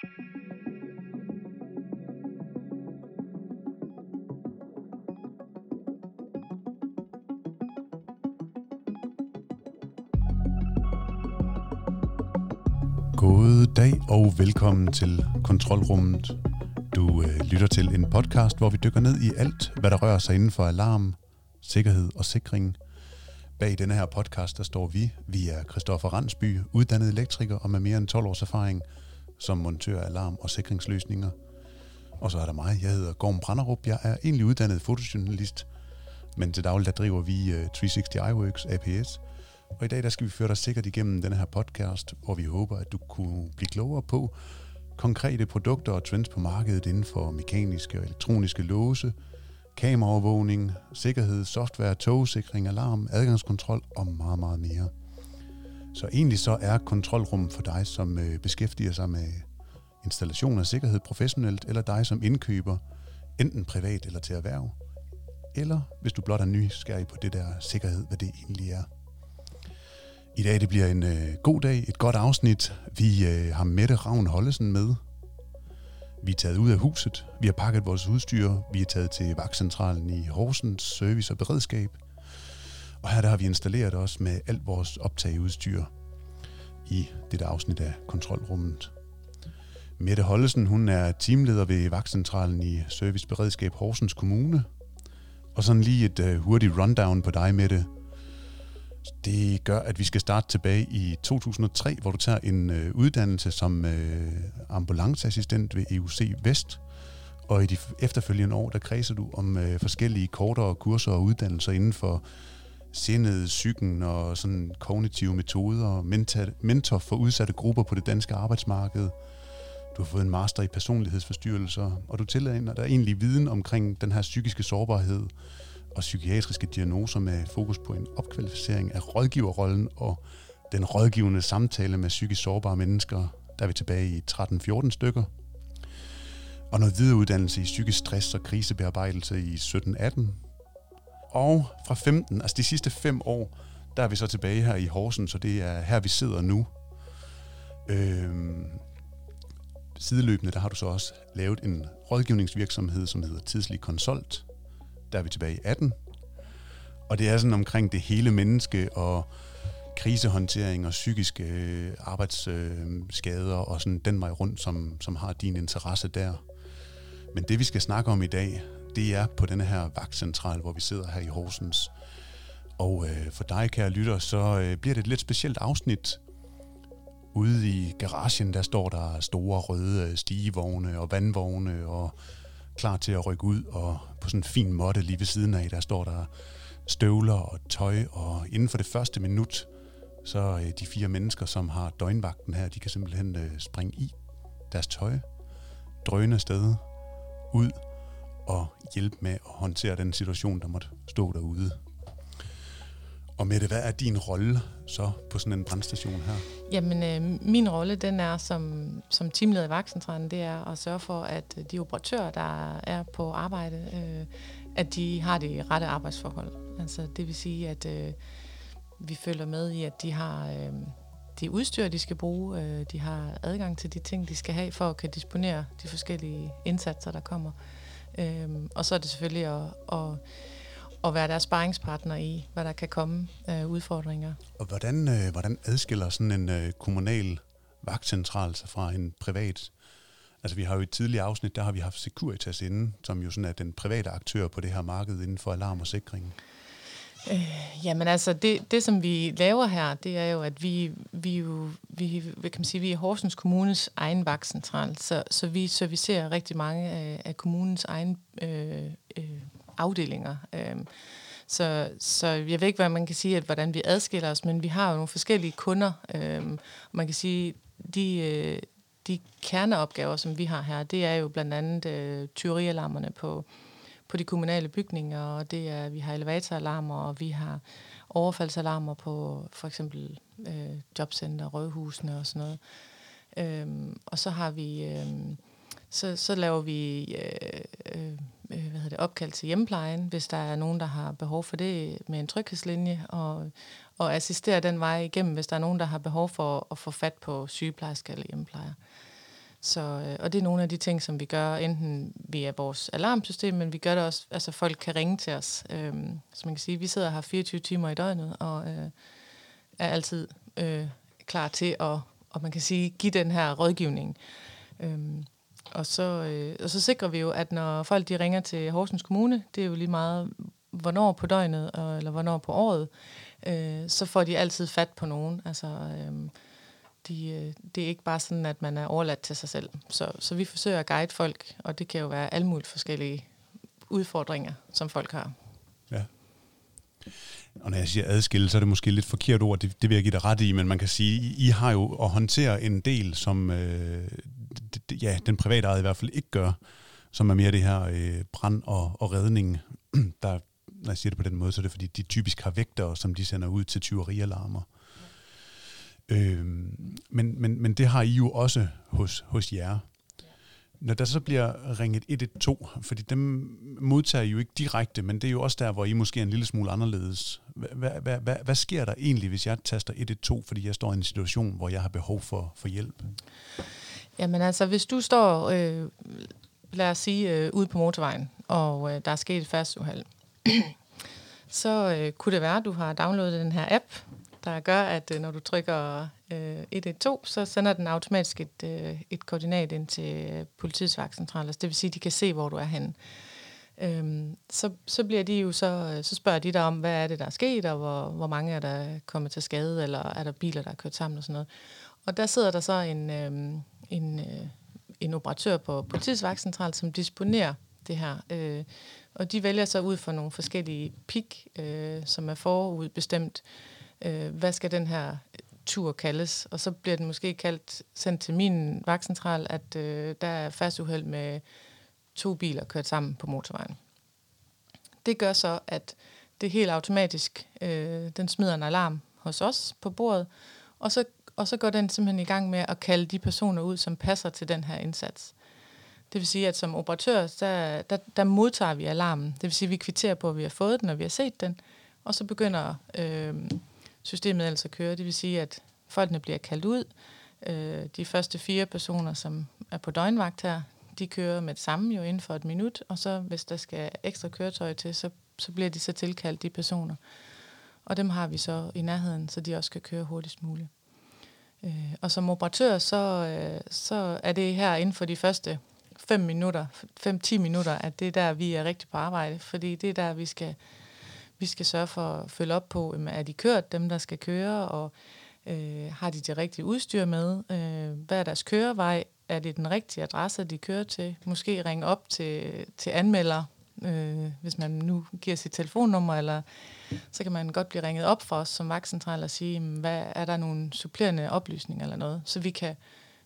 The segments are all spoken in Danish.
God dag og velkommen til Kontrolrummet. Du øh, lytter til en podcast, hvor vi dykker ned i alt, hvad der rører sig inden for alarm, sikkerhed og sikring. Bag denne her podcast, der står vi. Vi er Christoffer Randsby, uddannet elektriker og med mere end 12 års erfaring som montør af alarm- og sikringsløsninger. Og så er der mig, jeg hedder Gorm Branderup. Jeg er egentlig uddannet fotojournalist, men til daglig der driver vi øh, 360 iWorks APS – og i dag der skal vi føre dig sikkert igennem den her podcast, hvor vi håber, at du kunne blive klogere på konkrete produkter og trends på markedet inden for mekaniske og elektroniske låse, kameraovervågning, sikkerhed, software, togsikring, alarm, adgangskontrol og meget, meget mere. Så egentlig så er kontrolrum for dig, som øh, beskæftiger sig med installation af sikkerhed professionelt, eller dig som indkøber, enten privat eller til erhverv, eller hvis du blot er nysgerrig på det der sikkerhed, hvad det egentlig er. I dag det bliver en øh, god dag, et godt afsnit. Vi øh, har Mette Ravn Hollesen med. Vi er taget ud af huset, vi har pakket vores udstyr, vi er taget til vagtcentralen i Horsens Service og Beredskab. Og her der har vi installeret os med alt vores optageudstyr i dette afsnit af kontrolrummet. Mette Hollesen, hun er teamleder ved vagtcentralen i Serviceberedskab Horsens Kommune. Og sådan lige et uh, hurtigt rundown på dig, Mette. Det gør, at vi skal starte tilbage i 2003, hvor du tager en øh, uddannelse som øh, ambulanceassistent ved EUC Vest. Og i de efterfølgende år, der kredser du om øh, forskellige kortere kurser og uddannelser inden for sindet, psyken og sådan kognitive metoder, og mentor for udsatte grupper på det danske arbejdsmarked. Du har fået en master i personlighedsforstyrrelser, og du tillader dig egentlig viden omkring den her psykiske sårbarhed, og psykiatriske diagnoser med fokus på en opkvalificering af rådgiverrollen og den rådgivende samtale med psykisk sårbare mennesker. Der er vi tilbage i 13-14 stykker. Og noget videreuddannelse i psykisk stress og krisebearbejdelse i 17-18. Og fra 15, altså de sidste fem år, der er vi så tilbage her i Horsen, så det er her, vi sidder nu. Øhm, sideløbende, der har du så også lavet en rådgivningsvirksomhed, som hedder Tidslig Konsult, der er vi tilbage i 18. Og det er sådan omkring det hele menneske og krisehåndtering og psykiske øh, arbejdsskader øh, og sådan den vej rundt, som, som har din interesse der. Men det vi skal snakke om i dag, det er på denne her vagtcentral, hvor vi sidder her i Horsens. Og øh, for dig, kære lytter, så øh, bliver det et lidt specielt afsnit. Ude i garagen, der står der store røde øh, stigevogne og vandvogne og klar til at rykke ud, og på sådan en fin måtte lige ved siden af, der står der støvler og tøj, og inden for det første minut, så øh, de fire mennesker, som har døgnvagten her, de kan simpelthen øh, springe i deres tøj, drøne afsted, ud og hjælpe med at håndtere den situation, der måtte stå derude. Og Mette, hvad er din rolle så på sådan en brandstation her? Jamen, øh, min rolle, den er som, som teamleder i vagtcentralen, det er at sørge for, at de operatører, der er på arbejde, øh, at de har de rette arbejdsforhold. Altså, det vil sige, at øh, vi følger med i, at de har øh, de udstyr, de skal bruge, øh, de har adgang til de ting, de skal have, for at kan disponere de forskellige indsatser, der kommer. Øh, Øhm, og så er det selvfølgelig at, at at være deres sparringspartner i, hvad der kan komme af øh, udfordringer. Og hvordan, øh, hvordan adskiller sådan en øh, kommunal vagtcentral sig fra en privat? Altså vi har jo i et tidligere afsnit, der har vi haft Securitas inde, som jo sådan er den private aktør på det her marked inden for alarm og sikring. Øh, jamen altså, det, det som vi laver her, det er jo, at vi, vi, jo, vi, hvad kan man sige, vi er Horsens Kommunes egen vagtcentral, så, så vi servicerer rigtig mange af, af kommunens egen øh, øh, afdelinger. Øh, så, så jeg ved ikke, hvad man kan sige, at hvordan vi adskiller os, men vi har jo nogle forskellige kunder. Øh, man kan sige, de, øh, de kerneopgaver, som vi har her, det er jo blandt andet øh, tyverialarmerne på, på de kommunale bygninger, og det er, vi har elevatoralarmer, og vi har overfaldsalarmer på for eksempel øh, jobcenter, rødhusene og sådan noget. Øhm, og så har vi, øhm, så, så laver vi øh, øh, øh, hvad hedder det, opkald til hjemmeplejen, hvis der er nogen, der har behov for det med en tryghedslinje, og, og assistere den vej igennem, hvis der er nogen, der har behov for at få fat på sygeplejerske eller hjemmeplejer. Så, øh, og det er nogle af de ting, som vi gør, enten via vores alarmsystem, men vi gør det også, altså folk kan ringe til os. Øhm, så man kan sige, vi sidder her 24 timer i døgnet, og øh, er altid øh, klar til at, og man kan sige, give den her rådgivning. Øhm, og, så, øh, og så sikrer vi jo, at når folk de ringer til Horsens Kommune, det er jo lige meget, hvornår på døgnet, og, eller hvornår på året, øh, så får de altid fat på nogen. Altså, øh, de, øh, det er ikke bare sådan, at man er overladt til sig selv. Så, så vi forsøger at guide folk, og det kan jo være alle mulige forskellige udfordringer, som folk har. Ja. Og når jeg siger adskille, så er det måske lidt forkert ord, det, det vil jeg give dig ret i, men man kan sige, I, I har jo at håndtere en del, som øh, ja, den private ejet i hvert fald ikke gør, som er mere det her øh, brand og, og redning, der, når jeg siger det på den måde, så er det fordi, de typisk har vægtere, som de sender ud til tyverialarmer. Øh, men, men, men det har I jo også hos, hos jer. Når der så bliver ringet 112, fordi dem modtager I jo ikke direkte, men det er jo også der, hvor I måske er en lille smule anderledes. Hvad, hvad, hvad, hvad sker der egentlig, hvis jeg taster 112, fordi jeg står i en situation, hvor jeg har behov for, for hjælp? Jamen altså, hvis du står, øh, lad os sige, øh, ude på motorvejen, og øh, der er sket et færdsuheld, så øh, kunne det være, at du har downloadet den her app, der gør, at øh, når du trykker øh, 112, så sender den automatisk et, øh, et koordinat ind til øh, politiets vagtcentral. Altså, det vil sige, at de kan se, hvor du er henne. Øhm, så, så bliver de jo så, øh, så spørger de dig om, hvad er det, der er sket, og hvor, hvor mange er der kommet til skade, eller er der biler, der er kørt sammen og sådan noget. Og der sidder der så en, øh, en, øh, en operatør på politiets vagtcentral, som disponerer det her. Øh, og de vælger så ud for nogle forskellige pik, øh, som er forudbestemt, øh, øh, hvad skal den her øh, tur kaldes? Og så bliver den måske kaldt, sendt til min vagtcentral, at øh, der er færdsuheld med to biler kørt sammen på motorvejen. Det gør så, at det helt automatisk, øh, den smider en alarm hos os på bordet, og så, og så går den simpelthen i gang med at kalde de personer ud, som passer til den her indsats. Det vil sige, at som operatør, der, der, der modtager vi alarmen. Det vil sige, at vi kvitterer på, at vi har fået den, og vi har set den, og så begynder øh, systemet altså kører. Det vil sige, at folkene bliver kaldt ud. Øh, de første fire personer, som er på døgnvagt her, de kører med det samme jo inden for et minut, og så hvis der skal ekstra køretøj til, så, så bliver de så tilkaldt, de personer. Og dem har vi så i nærheden, så de også kan køre hurtigst muligt. Øh, og som operatør, så, øh, så er det her inden for de første 5 minutter, 5-10 minutter, at det er der, vi er rigtig på arbejde, fordi det er der, vi skal vi skal sørge for at følge op på, at øhm, de kørt, dem der skal køre, og øh, har de det rigtige udstyr med? Øh, hvad er deres kørevej? Er det den rigtige adresse, de kører til? Måske ringe op til, til anmelder, øh, hvis man nu giver sit telefonnummer, eller så kan man godt blive ringet op for os som vagtcentral og sige, hvad er der nogle supplerende oplysninger eller noget? Så vi kan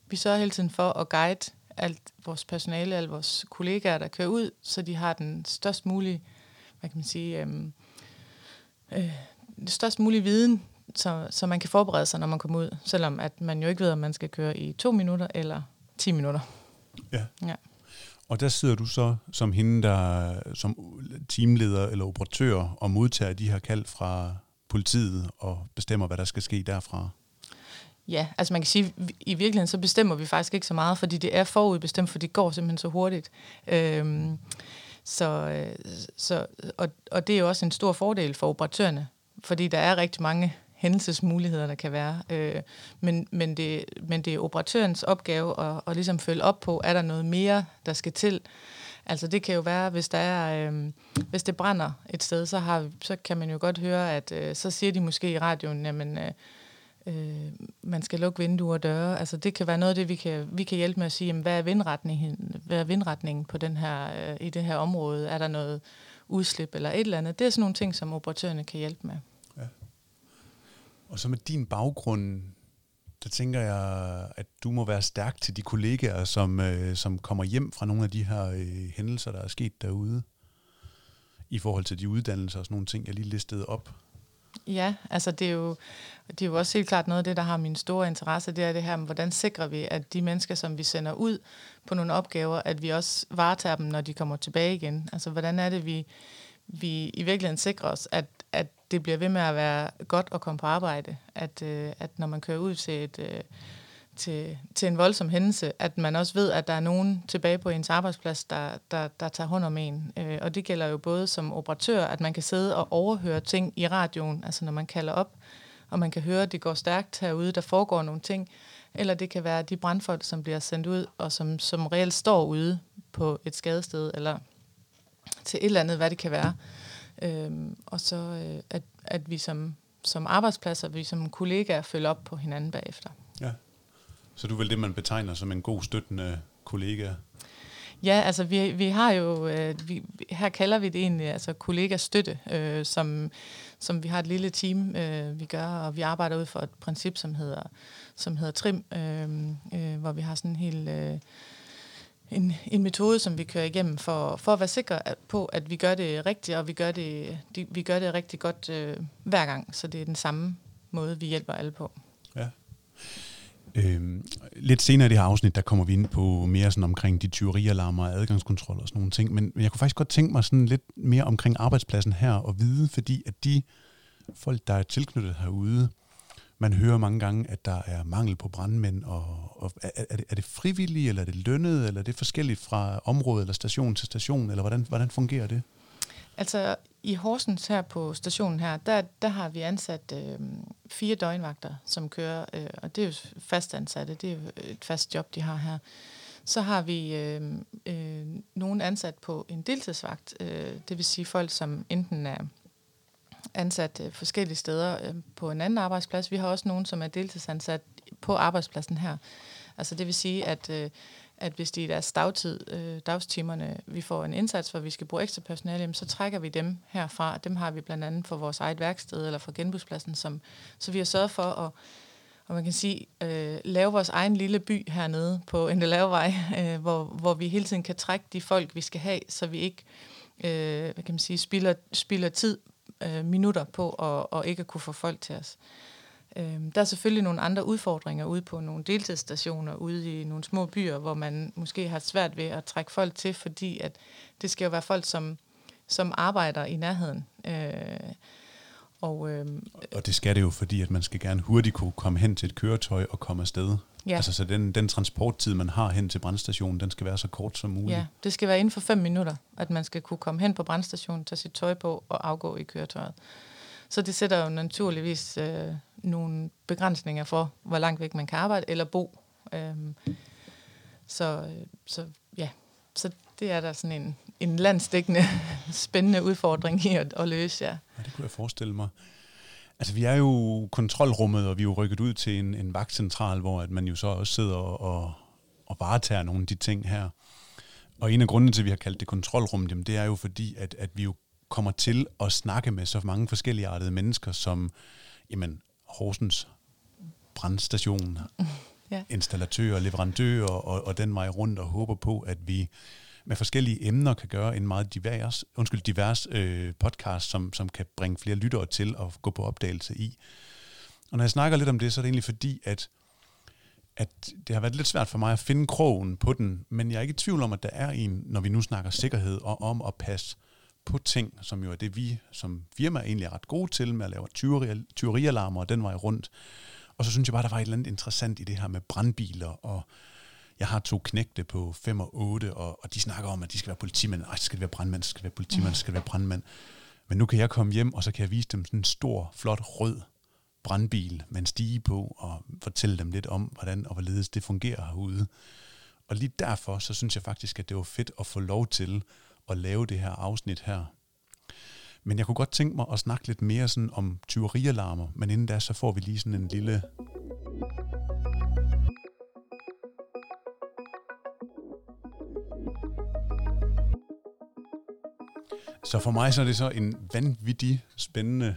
vi sørger hele tiden for at guide alt vores personale, alle vores kollegaer, der kører ud, så de har den størst mulige, hvad kan man sige, øh, øh, størst mulige viden, så, så man kan forberede sig, når man kommer ud, selvom at man jo ikke ved, om man skal køre i to minutter eller 10 minutter. Ja. ja. Og der sidder du så som hende, der som teamleder eller operatør og modtager de her kald fra politiet og bestemmer, hvad der skal ske derfra. Ja, altså man kan sige, at i virkeligheden så bestemmer vi faktisk ikke så meget, fordi det er forudbestemt, for det går simpelthen så hurtigt. Øhm, så, øh, så, og, og det er jo også en stor fordel for operatørerne, fordi der er rigtig mange hændelsesmuligheder, der kan være. Øh, men, men, det, men det er operatørens opgave at, at ligesom følge op på, er der noget mere, der skal til. Altså det kan jo være, hvis der er, øh, hvis det brænder et sted, så, har, så kan man jo godt høre, at øh, så siger de måske i radioen, jamen øh, øh, man skal lukke vinduer og døre. Altså det kan være noget af det, vi kan, vi kan hjælpe med at sige, jamen, hvad er vindretningen, hvad er vindretningen på den her, øh, i det her område? Er der noget udslip eller et eller andet? Det er sådan nogle ting, som operatørerne kan hjælpe med. Ja. Og så med din baggrund, der tænker jeg, at du må være stærk til de kollegaer, som, øh, som kommer hjem fra nogle af de her øh, hændelser, der er sket derude, i forhold til de uddannelser og sådan nogle ting, jeg lige listede op. Ja, altså det er, jo, det er jo også helt klart noget af det, der har min store interesse, det er det her med, hvordan sikrer vi, at de mennesker, som vi sender ud på nogle opgaver, at vi også varetager dem, når de kommer tilbage igen. Altså hvordan er det, vi, vi i virkeligheden sikrer os, at, at det bliver ved med at være godt at komme på arbejde. At, øh, at når man kører ud til et, øh, til, til en voldsom hændelse, at man også ved, at der er nogen tilbage på ens arbejdsplads, der, der, der tager hånd om en. Øh, og det gælder jo både som operatør, at man kan sidde og overhøre ting i radioen, altså når man kalder op, og man kan høre, at det går stærkt herude, der foregår nogle ting, eller det kan være de brandfolk, som bliver sendt ud, og som, som reelt står ude på et skadested, eller til et eller andet, hvad det kan være. Øhm, og så øh, at, at vi som, som arbejdspladser, vi som kollegaer følger op på hinanden bagefter. Så du er vel det, man betegner som en god støttende kollega? Ja, altså vi, vi har jo, øh, vi, her kalder vi det egentlig altså kollegastøtte, øh, som, som vi har et lille team, øh, vi gør, og vi arbejder ud for et princip, som hedder, som hedder TRIM, øh, øh, hvor vi har sådan en helt... Øh, en, en metode, som vi kører igennem for, for at være sikre på, at vi gør det rigtigt, og vi gør det, de, vi gør det rigtig godt øh, hver gang. Så det er den samme måde, vi hjælper alle på. Ja. Øh, lidt senere i det her afsnit, der kommer vi ind på mere sådan omkring de tyverialarmer og adgangskontrol og sådan nogle ting, men, men jeg kunne faktisk godt tænke mig sådan lidt mere omkring arbejdspladsen her og vide, fordi at de folk, der er tilknyttet herude, man hører mange gange, at der er mangel på brandmænd, og, og er, er, det, er det frivillige, eller er det lønnet, eller er det forskelligt fra område eller station til station, eller hvordan, hvordan fungerer det? Altså i Horsens her på stationen her, der, der har vi ansat øh, fire døgnvagter, som kører, øh, og det er jo fastansatte, det er jo et fast job, de har her. Så har vi øh, øh, nogen ansat på en deltidsvagt, øh, det vil sige folk, som enten er ansat øh, forskellige steder øh, på en anden arbejdsplads. Vi har også nogen, som er deltidsansat på arbejdspladsen her. Altså det vil sige, at, øh, at hvis det er deres dagtid, øh, dagstimerne, vi får en indsats, hvor vi skal bruge ekstra personale, så trækker vi dem herfra. Dem har vi blandt andet for vores eget værksted eller for genbrugspladsen. Som, så vi har sørget for at og man kan sige, øh, lave vores egen lille by hernede på Endelavevej, øh, hvor, hvor vi hele tiden kan trække de folk, vi skal have, så vi ikke øh, hvad kan man sige, spilder, spilder tid øh, minutter på at, og ikke at kunne få folk til os. Øh, der er selvfølgelig nogle andre udfordringer ude på nogle deltidsstationer ude i nogle små byer, hvor man måske har svært ved at trække folk til, fordi at det skal jo være folk, som, som arbejder i nærheden. Øh, og, øh, og det skal det jo, fordi at man skal gerne hurtigt kunne komme hen til et køretøj og komme afsted. Ja. Altså, så den, den transporttid, man har hen til brandstationen, den skal være så kort som muligt. Ja, det skal være inden for fem minutter, at man skal kunne komme hen på brandstationen, tage sit tøj på og afgå i køretøjet. Så det sætter jo naturligvis øh, nogle begrænsninger for, hvor langt væk man kan arbejde eller bo. Øhm, så, øh, så ja, så det er der sådan en, en landstækkende spændende udfordring i at, at løse, ja. ja. det kunne jeg forestille mig. Altså, vi er jo kontrolrummet, og vi er jo rykket ud til en, en vagtcentral, hvor at man jo så også sidder og, og, varetager nogle af de ting her. Og en af grundene til, at vi har kaldt det kontrolrum, jamen, det er jo fordi, at, at vi jo kommer til at snakke med så mange forskellige artede mennesker, som jamen, Horsens brandstation, ja. installatører, leverandører og, og den vej rundt, og håber på, at vi med forskellige emner kan gøre en meget divers, undskyld, divers øh, podcast, som, som kan bringe flere lyttere til at gå på opdagelse i. Og når jeg snakker lidt om det, så er det egentlig fordi, at, at det har været lidt svært for mig at finde krogen på den, men jeg er ikke i tvivl om, at der er en, når vi nu snakker sikkerhed og om at passe på ting, som jo er det, vi som firma egentlig er ret gode til med at lave tyveri, tyverialarmer og den vej rundt. Og så synes jeg bare, der var et eller andet interessant i det her med brandbiler og jeg har to knægte på 5 og 8, og, og de snakker om, at de skal være politimænd. Ej, skal det være brandmænd, skal det være politimænd, skal det være brandmænd. Men nu kan jeg komme hjem, og så kan jeg vise dem sådan en stor, flot, rød brandbil med en stige på, og fortælle dem lidt om, hvordan og hvorledes det fungerer herude. Og lige derfor, så synes jeg faktisk, at det var fedt at få lov til at lave det her afsnit her. Men jeg kunne godt tænke mig at snakke lidt mere sådan om tyverialarmer, men inden da, så får vi lige sådan en lille Så for mig så er det så en vanvittig spændende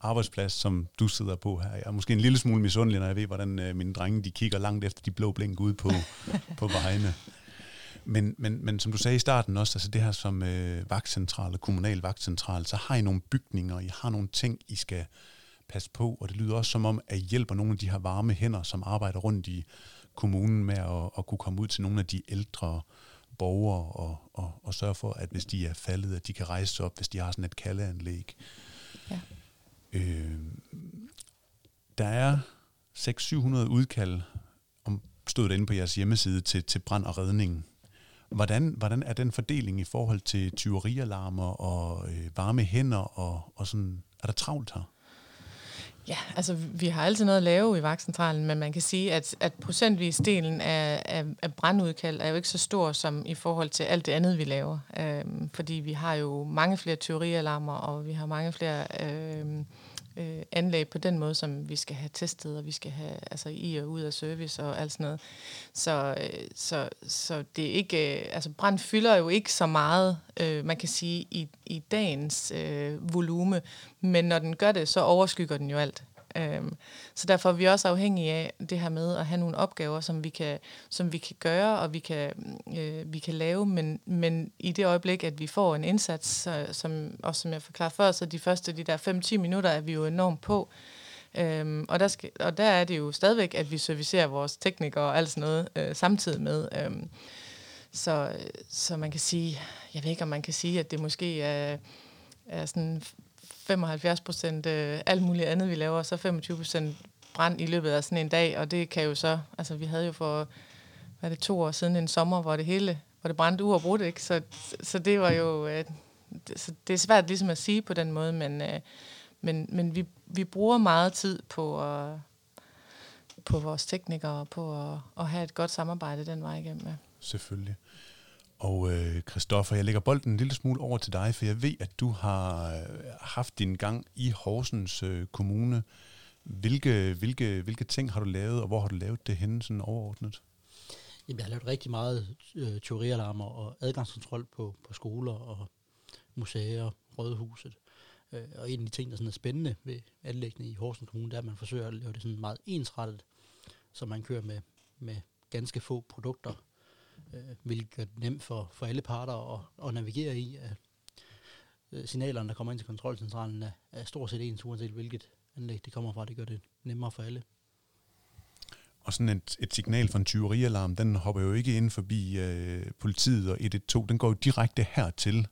arbejdsplads, som du sidder på her. Jeg er måske en lille smule misundelig, når jeg ved, hvordan øh, mine drenge de kigger langt efter de blå blink ud på, på vejene. Men, men, men som du sagde i starten også, altså det her som øh, vagtcentral og kommunal vagtcentral, så har I nogle bygninger, I har nogle ting, I skal passe på, og det lyder også som om, at I hjælper nogle af de her varme hænder, som arbejder rundt i kommunen med at, at kunne komme ud til nogle af de ældre borgere og, og, og sørge for, at hvis de er faldet, at de kan rejse sig op, hvis de har sådan et kaldeanlæg. Ja. Øh, der er 600-700 udkald om stod det inde på jeres hjemmeside til, til brand og redning. Hvordan, hvordan er den fordeling i forhold til tyverialarmer og øh, varme hænder og, og sådan? Er der travlt her? Ja, altså vi har altid noget at lave i vagtcentralen, men man kan sige, at, at procentvis delen af, af, af brandudkald er jo ikke så stor som i forhold til alt det andet, vi laver. Øhm, fordi vi har jo mange flere teorialarmer, og vi har mange flere øhm, øh, anlæg på den måde, som vi skal have testet, og vi skal have altså, i og ud af service og alt sådan noget. Så, øh, så, så det er ikke, øh, altså brand fylder jo ikke så meget, øh, man kan sige, i, i dagens øh, volume, men når den gør det, så overskygger den jo alt. Øhm, så derfor er vi også afhængige af det her med at have nogle opgaver, som vi kan, som vi kan gøre, og vi kan, øh, vi kan lave, men, men i det øjeblik, at vi får en indsats, som, også som jeg forklarede før, så de første de der 5-10 minutter er vi jo enormt på. Øhm, og, der skal, og der er det jo stadigvæk, at vi servicerer vores teknikere og alt sådan noget øh, samtidig med. Øhm, så, så man kan sige, jeg ved ikke, om man kan sige, at det måske er, er sådan 75 procent øh, alt muligt andet, vi laver, og så 25 procent brand i løbet af sådan en dag, og det kan jo så, altså vi havde jo for, hvad er det, to år siden en sommer, hvor det hele, hvor det brændte uafbrudt, ikke? Så, så det var jo, øh, det, så det er svært ligesom at sige på den måde, men, øh, men, men vi, vi bruger meget tid på at, på vores teknikere, på at, at have et godt samarbejde den vej igennem. Ja. Selvfølgelig. Og øh, Christoffer, jeg lægger bolden en lille smule over til dig, for jeg ved, at du har øh, haft din gang i Horsens øh, Kommune. Hvilke, hvilke, hvilke ting har du lavet, og hvor har du lavet det henne sådan overordnet? Jamen, jeg har lavet rigtig meget øh, teorialarmer og adgangskontrol på, på skoler og museer, rådhuset. Øh, og en af de ting, der sådan er spændende ved anlæggende i Horsens Kommune, det er, at man forsøger at lave det sådan meget ensrettet, så man kører med, med ganske få produkter øh, hvilket gør det nemt for, for alle parter at, at navigere i. At, øh, signalerne, der kommer ind til kontrolcentralen, er, er stort set ens, uanset hvilket anlæg det kommer fra. Det gør det nemmere for alle. Og sådan et, et signal fra en tyverialarm, den hopper jo ikke ind forbi øh, politiet og 112, den går jo direkte hertil.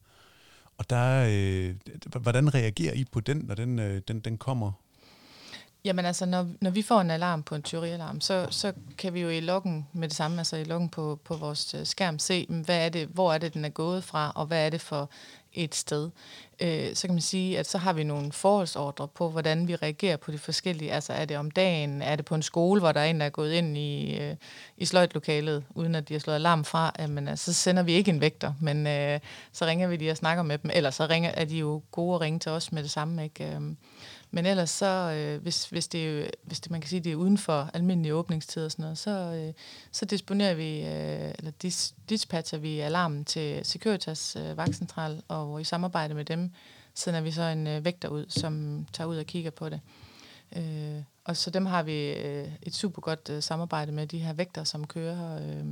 Og der, øh, hvordan reagerer I på den, når den, øh, den, den kommer Jamen altså, når, når vi får en alarm på en tyverialarm, så, så kan vi jo i loggen med det samme, altså i loggen på, på vores øh, skærm, se, mm, hvad er det, hvor er det, den er gået fra, og hvad er det for et sted. Øh, så kan man sige, at så har vi nogle forholdsordre på, hvordan vi reagerer på de forskellige. Altså er det om dagen, er det på en skole, hvor der er en, der er gået ind i, øh, i sløjtlokalet, uden at de har slået alarm fra, jamen, altså, så sender vi ikke en vægter, men øh, så ringer vi lige og snakker med dem, eller så ringer, er de jo gode at ringe til os med det samme. Ikke? Øh, men ellers så, øh, hvis, hvis, det, hvis det, man kan sige, det er uden for almindelige åbningstider og sådan noget, så, øh, så disponerer vi, øh, eller dis, dispatcher vi alarmen til Securitas øh, vagtcentral, og i samarbejde med dem sender vi så en øh, vægter ud, som tager ud og kigger på det. Øh, og så dem har vi øh, et super godt øh, samarbejde med, de her vægter, som kører øh,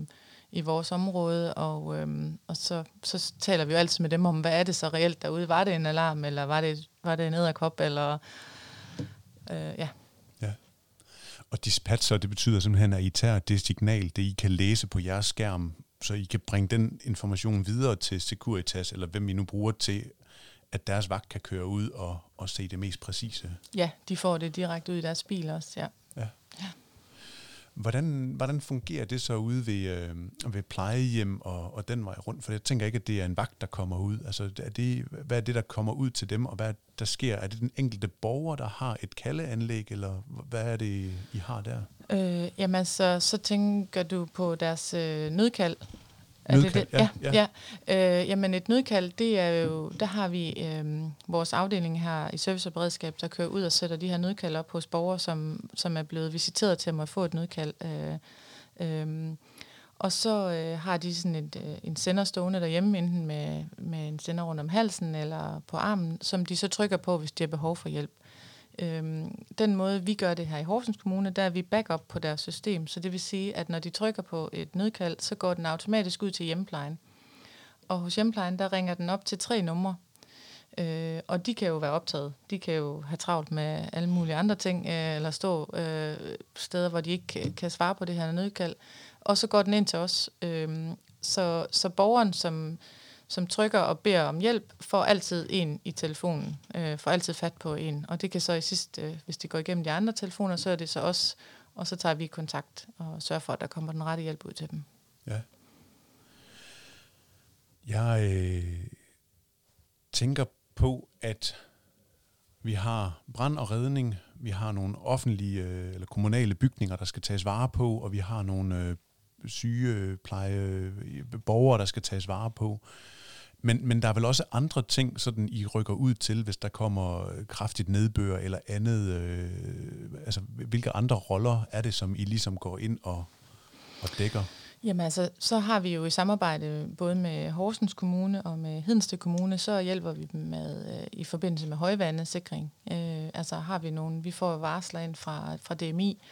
i vores område, og, øh, og så, så taler vi jo altid med dem om, hvad er det så reelt derude? Var det en alarm, eller var det, var det en æderkop, eller øh, ja. Ja. Og dispatcher, det betyder simpelthen, at I tager det signal, det I kan læse på jeres skærm, så I kan bringe den information videre til Securitas, eller hvem I nu bruger til, at deres vagt kan køre ud og, og se det mest præcise. Ja, de får det direkte ud i deres bil også, ja. Ja. ja. Hvordan, hvordan fungerer det så ude ved, øh, ved plejehjem og, og den vej rundt? For jeg tænker ikke, at det er en vagt, der kommer ud. Altså, er det, hvad er det, der kommer ud til dem, og hvad der sker? Er det den enkelte borger, der har et kaldeanlæg, eller hvad er det, I har der? Øh, jamen, så, så tænker du på deres øh, nødkald, Nødkald, det, ja. ja. ja. Øh, jamen et nødkald, det er jo, der har vi øh, vores afdeling her i service og beredskab, der kører ud og sætter de her nødkald op hos borgere, som, som er blevet visiteret til at få et nødkald. Øh, øh, og så øh, har de sådan et, øh, en sender stående derhjemme, enten med, med en sender rundt om halsen eller på armen, som de så trykker på, hvis de har behov for hjælp. Øhm, den måde, vi gør det her i Horsens Kommune, der er vi backup på deres system. Så det vil sige, at når de trykker på et nødkald, så går den automatisk ud til hjemmeplejen. Og hos hjemmeplejen, der ringer den op til tre numre. Øh, og de kan jo være optaget. De kan jo have travlt med alle mulige andre ting, øh, eller stå øh, steder, hvor de ikke kan, kan svare på det her nødkald. Og så går den ind til os. Øh, så, så borgeren, som som trykker og beder om hjælp, får altid en i telefonen, øh, får altid fat på en. Og det kan så i sidst, øh, hvis det går igennem de andre telefoner, så er det så os og så tager vi kontakt og sørger for, at der kommer den rette hjælp ud til dem. Ja. Jeg øh, tænker på, at vi har brand og redning, vi har nogle offentlige øh, eller kommunale bygninger, der skal tages vare på, og vi har nogle øh, sygepleje borgere, der skal tages vare på. Men, men der er vel også andre ting, sådan I rykker ud til, hvis der kommer øh, kraftigt nedbør eller andet. Øh, altså, hvilke andre roller er det, som I ligesom går ind og, og dækker? Jamen altså, så har vi jo i samarbejde både med Horsens Kommune og med Hedensted Kommune, så hjælper vi dem med øh, i forbindelse med højvandesikring. Øh, altså har vi nogle, vi får varsler ind fra, fra DMI,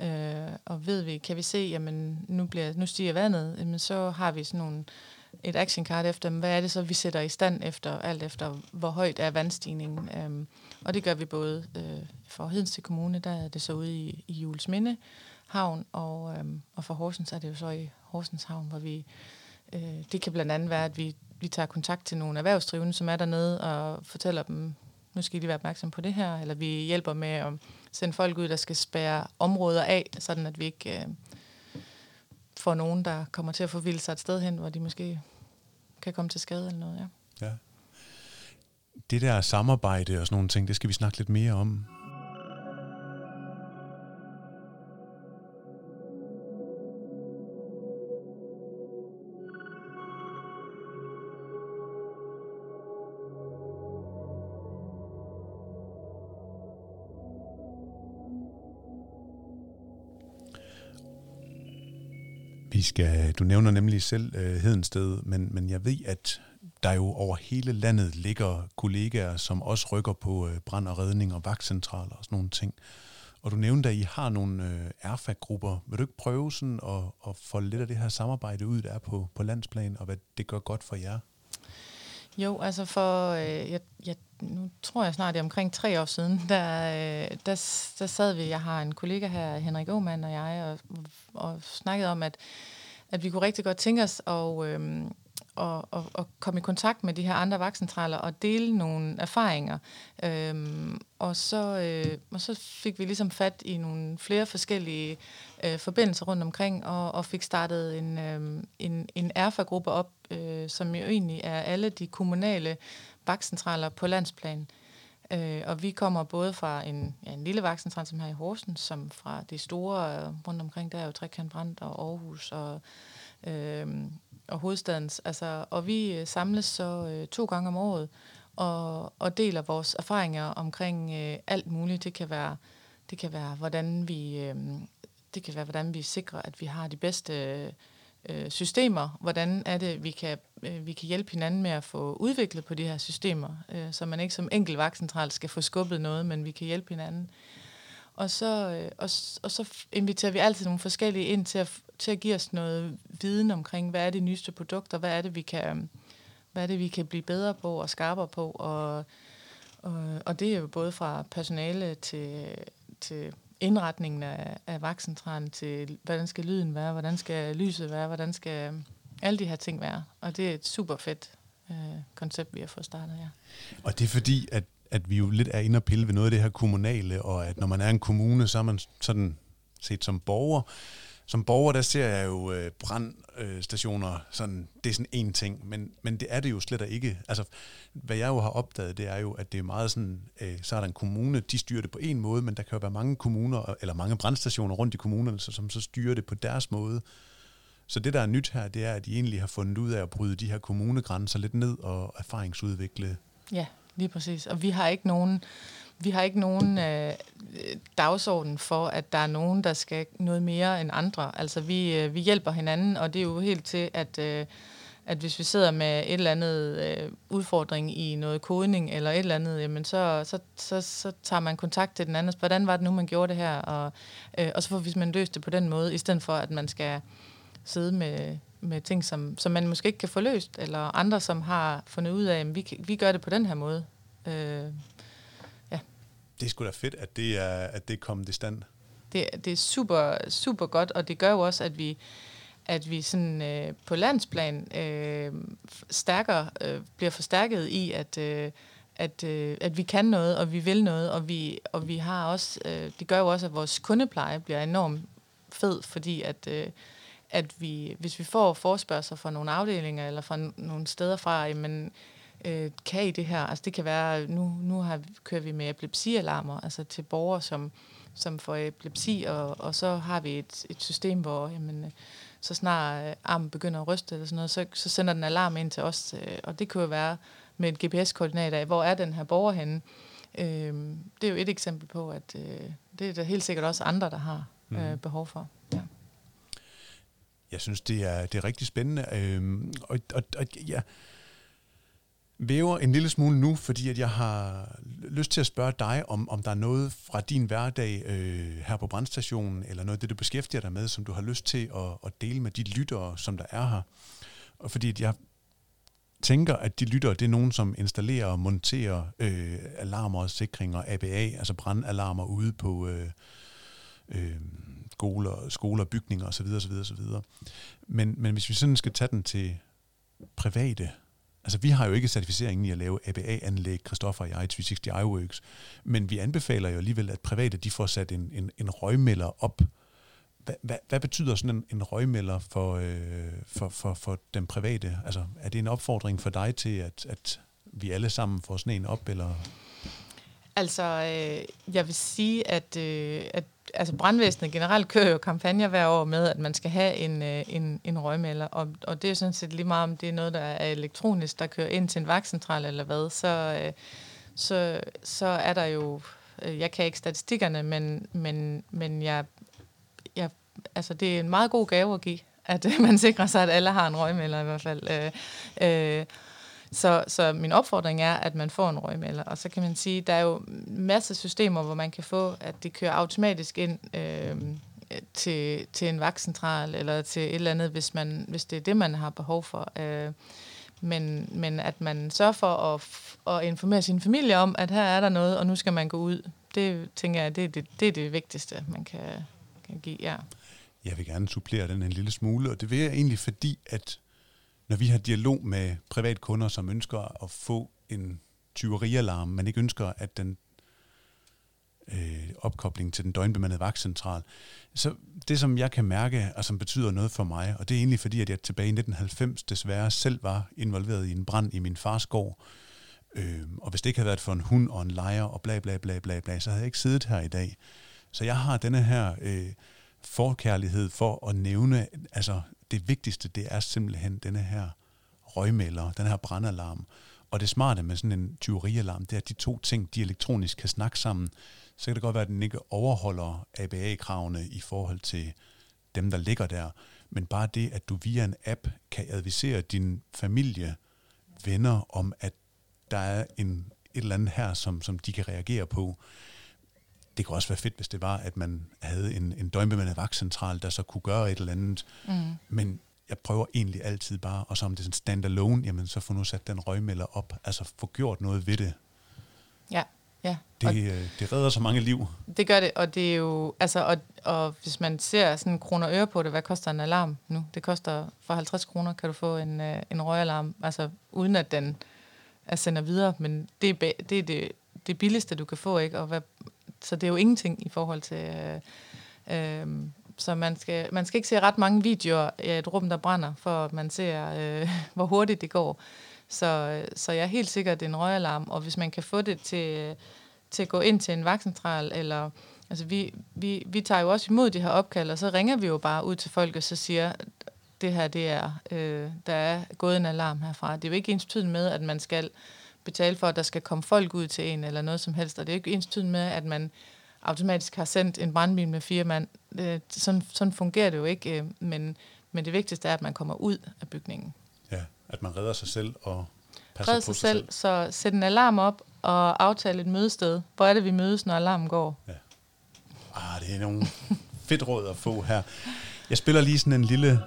øh, og ved vi, kan vi se, jamen nu, bliver, nu stiger vandet, jamen, så har vi sådan nogle, et action card efter, hvad er det så, vi sætter i stand efter, alt efter, hvor højt er vandstigningen. Øhm, og det gør vi både øh, for Hedensted Kommune, der er det så ude i, i Jules Minde, havn, og, øhm, og for Horsens er det jo så i Horsens havn, hvor vi, øh, det kan blandt andet være, at vi, vi tager kontakt til nogle erhvervsdrivende, som er dernede, og fortæller dem, nu skal I lige være opmærksom på det her, eller vi hjælper med at sende folk ud, der skal spære områder af, sådan at vi ikke øh, for nogen, der kommer til at forvilde sig et sted hen, hvor de måske kan komme til skade eller noget, ja. Ja. Det der samarbejde og sådan nogle ting, det skal vi snakke lidt mere om. Skal, du nævner nemlig selv øh, Hedensted, men, men jeg ved, at der jo over hele landet ligger kollegaer, som også rykker på øh, brand og redning og vagtcentraler og sådan nogle ting. Og du nævnte, at I har nogle øh, erfag-grupper. Vil du ikke prøve sådan at, at få lidt af det her samarbejde ud, der er på, på landsplan, og hvad det gør godt for jer? Jo, altså for, øh, jeg, jeg, nu tror jeg snart, det er omkring tre år siden, der, øh, der, der sad vi, jeg har en kollega her, Henrik Aumann og jeg, og, og snakkede om, at, at vi kunne rigtig godt tænke os at, øhm, og, og, og komme i kontakt med de her andre vagtcentraler og dele nogle erfaringer. Øhm, og, så, øh, og så fik vi ligesom fat i nogle flere forskellige øh, forbindelser rundt omkring, og, og fik startet en, øh, en, en erfa-gruppe op, øh, som jo egentlig er alle de kommunale vagtcentraler på landsplan. Øh, og vi kommer både fra en, ja, en lille vagtcentral som her i Horsens, som fra de store øh, rundt omkring, der er jo Trekant og Aarhus og øh, og hovedstadens. Altså, og vi øh, samles så øh, to gange om året og, og deler vores erfaringer omkring øh, alt muligt. Det kan være, det kan være hvordan vi øh, det kan være hvordan vi sikrer, at vi har de bedste øh, Øh, systemer. Hvordan er det vi kan øh, vi kan hjælpe hinanden med at få udviklet på de her systemer, øh, så man ikke som enkelt vagtcentral skal få skubbet noget, men vi kan hjælpe hinanden. Og så, øh, og, og så inviterer vi altid nogle forskellige ind til at, til at give os noget viden omkring, hvad er det nyeste produkter, hvad er det, vi kan, hvad er det, vi kan blive bedre på og skarpere på. Og, og, og det er jo både fra personale til, til indretningen af, af vagtcentralen, til hvordan skal lyden være, hvordan skal lyset være, hvordan skal alle de her ting være. Og det er et super fedt øh, koncept, vi har fået startet, ja. Og det er fordi, at at vi jo lidt er inde og pille ved noget af det her kommunale, og at når man er en kommune, så er man sådan set som borger. Som borger, der ser jeg jo øh, brandstationer, sådan, det er sådan en ting, men, men det er det jo slet ikke. Altså, hvad jeg jo har opdaget, det er jo, at det er meget sådan, øh, så er der en kommune, de styrer det på en måde, men der kan jo være mange kommuner, eller mange brandstationer rundt i kommunerne, som så styrer det på deres måde. Så det, der er nyt her, det er, at de egentlig har fundet ud af at bryde de her kommunegrænser lidt ned og erfaringsudvikle Ja, Lige præcis. Og vi har ikke nogen, vi har ikke nogen øh, dagsorden for, at der er nogen, der skal noget mere end andre. Altså vi, øh, vi hjælper hinanden, og det er jo helt til, at, øh, at hvis vi sidder med et eller andet øh, udfordring i noget kodning eller et eller andet, jamen så, så, så, så tager man kontakt til den anden. Hvordan var det nu, man gjorde det her? Og, øh, og så får vi man løst det på den måde, i stedet for, at man skal sidde med med ting, som, som man måske ikke kan få løst, eller andre, som har fundet ud af, at vi, vi gør det på den her måde. Øh, ja. Det er sgu da fedt, at det er, at det er kommet i stand. Det, det er super, super godt, og det gør jo også, at vi, at vi sådan, øh, på landsplan øh, stærker, øh, bliver forstærket i, at, øh, at, øh, at vi kan noget, og vi vil noget, og vi, og vi har også, øh, det gør jo også, at vores kundepleje bliver enormt fed, fordi at, øh, at vi, hvis vi får forspørgseler fra nogle afdelinger, eller fra nogle steder fra, jamen, øh, kan I det her? Altså det kan være, nu, nu har, kører vi med epilepsialarmer, altså til borgere, som, som får epilepsi, og, og så har vi et, et system, hvor jamen, så snart øh, armen begynder at ryste eller sådan noget, så, så sender den alarm ind til os, øh, og det kunne jo være med et GPS-koordinat af, hvor er den her borger henne. Øh, det er jo et eksempel på, at øh, det er der helt sikkert også andre, der har øh, mhm. behov for. Jeg synes, det er, det er rigtig spændende. Øh, og, og, og ja, væver en lille smule nu, fordi at jeg har lyst til at spørge dig, om, om der er noget fra din hverdag øh, her på brandstationen, eller noget af det, du beskæftiger dig med, som du har lyst til at, at dele med de lyttere, som der er her. Og fordi at jeg tænker, at de lyttere, det er nogen, som installerer og monterer øh, alarmer og sikringer, ABA, altså brandalarmer ude på øh, øh, skoler, skoler, bygninger osv. osv., osv. Men, men hvis vi sådan skal tage den til private Altså, vi har jo ikke certificeringen i at lave ABA-anlæg, Christoffer og jeg, 360 iWorks, men vi anbefaler jo alligevel, at private de får sat en, en, en røgmelder op. Hvad, hvad, hvad betyder sådan en, en røgmelder for, øh, for, for, for den private? Altså, er det en opfordring for dig til, at, at vi alle sammen får sådan en op, eller... Altså, øh, jeg vil sige, at, øh, at altså brandvæsenet generelt kører jo kampagner hver år med, at man skal have en, øh, en, en røgmelder, og, og det er sådan set lige meget, om det er noget, der er elektronisk, der kører ind til en vagtcentral eller hvad, så, øh, så, så er der jo, øh, jeg kan ikke statistikkerne, men, men, men jeg, jeg, altså det er en meget god gave at give, at man sikrer sig, at alle har en røgmelder i hvert fald. Øh, øh, så, så min opfordring er, at man får en røgmelder. Og så kan man sige, der er jo masser af systemer, hvor man kan få, at det kører automatisk ind øh, til, til en vagtcentral eller til et eller andet, hvis, man, hvis det er det, man har behov for. Øh, men, men at man sørger for at, at informere sin familie om, at her er der noget, og nu skal man gå ud. Det tænker jeg, det er det, det, er det vigtigste, man kan, kan give. Ja. Jeg vil gerne supplere den en lille smule, og det vil jeg egentlig, fordi at når vi har dialog med privatkunder, som ønsker at få en tyverialarm, men ikke ønsker, at den øh, opkobling til den døgnbemandede vagtcentral. Så det, som jeg kan mærke, og som betyder noget for mig, og det er egentlig fordi, at jeg tilbage i 1990 desværre selv var involveret i en brand i min fars gård, øh, og hvis det ikke havde været for en hund og en lejer og bla bla bla bla bla, så havde jeg ikke siddet her i dag. Så jeg har denne her øh, forkærlighed for at nævne altså det vigtigste, det er simpelthen denne her røgmelder, den her brandalarm. Og det smarte med sådan en tyverialarm, det er, at de to ting, de elektronisk kan snakke sammen. Så kan det godt være, at den ikke overholder ABA-kravene i forhold til dem, der ligger der. Men bare det, at du via en app kan advisere din familie, venner om, at der er en, et eller andet her, som, som de kan reagere på, det kunne også være fedt, hvis det var, at man havde en, en døgnbemandet vagtcentral, der så kunne gøre et eller andet. Mm. Men jeg prøver egentlig altid bare, og så om det er sådan standalone, jamen så få nu sat den røgmelder op. Altså få gjort noget ved det. Ja, ja. Det, og øh, det redder så mange liv. Det gør det, og det er jo, altså, og, og hvis man ser sådan kroner og øre på det, hvad koster en alarm nu? Det koster for 50 kroner, kan du få en, øh, en røgalarm, altså uden at den er sender videre, men det er, det, er det, det billigste, du kan få, ikke? Og hvad, så det er jo ingenting i forhold til... Øh, øh, så man skal, man skal ikke se ret mange videoer af et rum, der brænder, for at man ser, øh, hvor hurtigt det går. Så, øh, så jeg er helt sikker, at det er en røgalarm, og hvis man kan få det til, til at gå ind til en vagtcentral, eller altså vi, vi, vi tager jo også imod de her opkald, og så ringer vi jo bare ud til folk, og så siger, det her, det er, øh, der er gået en alarm herfra. Det er jo ikke ens med, at man skal betale for, at der skal komme folk ud til en, eller noget som helst. Og det er ikke ens med, at man automatisk har sendt en brandbil med fire mand. Sådan, sådan fungerer det jo ikke, øh, men, men det vigtigste er, at man kommer ud af bygningen. Ja, at man redder sig selv og passer redder på sig, sig selv. Så sæt en alarm op og aftale et mødested. Hvor er det, vi mødes, når alarmen går? Ja. Ah, det er nogle fedt råd at få her. Jeg spiller lige sådan en lille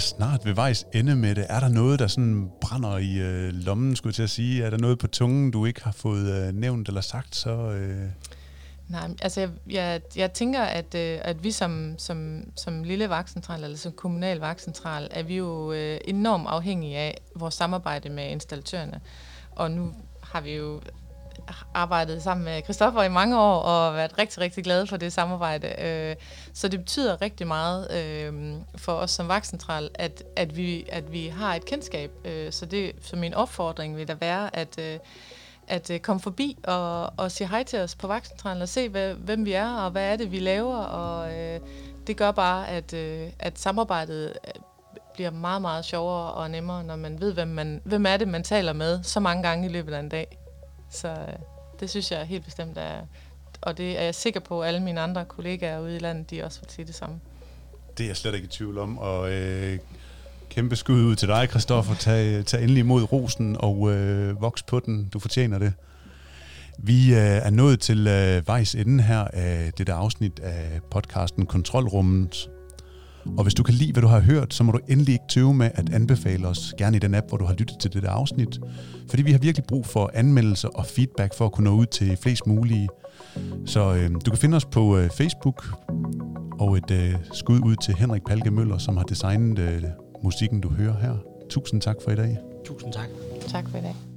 snart ved vejs ende med det. Er der noget, der sådan brænder i øh, lommen, skulle jeg til at sige? Er der noget på tungen, du ikke har fået øh, nævnt eller sagt, så... Øh Nej, altså jeg, jeg, jeg tænker, at, øh, at vi som, som, som lille vagtcentral, eller som kommunal vagtcentral, er vi jo øh, enormt afhængige af vores samarbejde med installatørerne. Og nu har vi jo arbejdet sammen med Christoffer i mange år, og været rigtig, rigtig glade for det samarbejde. Øh, så det betyder rigtig meget øh, for os som vagtcentral, at, at, vi, at vi har et kendskab. Øh, så det, så min opfordring vil da være, at øh, at øh, komme forbi og, og sige hej til os på vagtcentralen og se, hvad, hvem vi er og hvad er det, vi laver. Og øh, det gør bare, at, øh, at samarbejdet øh, bliver meget, meget sjovere og nemmere, når man ved, hvem, man, hvem er det, man taler med så mange gange i løbet af en dag. Så øh, det synes jeg helt bestemt er, og det er jeg sikker på, at alle mine andre kollegaer ude i landet, de også vil sige det samme. Det er jeg slet ikke i tvivl om, og øh, Kæmpe skud ud til dig, Christoffer. Tag, tag endelig imod rosen og øh, voks på den. Du fortjener det. Vi øh, er nået til øh, vejs ende her af det der afsnit af podcasten Kontrolrummet. Og hvis du kan lide, hvad du har hørt, så må du endelig ikke tøve med at anbefale os, gerne i den app, hvor du har lyttet til det der afsnit. Fordi vi har virkelig brug for anmeldelser og feedback for at kunne nå ud til flest mulige. Så øh, du kan finde os på øh, Facebook, og et øh, skud ud til Henrik Palke Møller, som har designet øh, musikken, du hører her. Tusind tak for i dag. Tusind tak. Tak for i dag.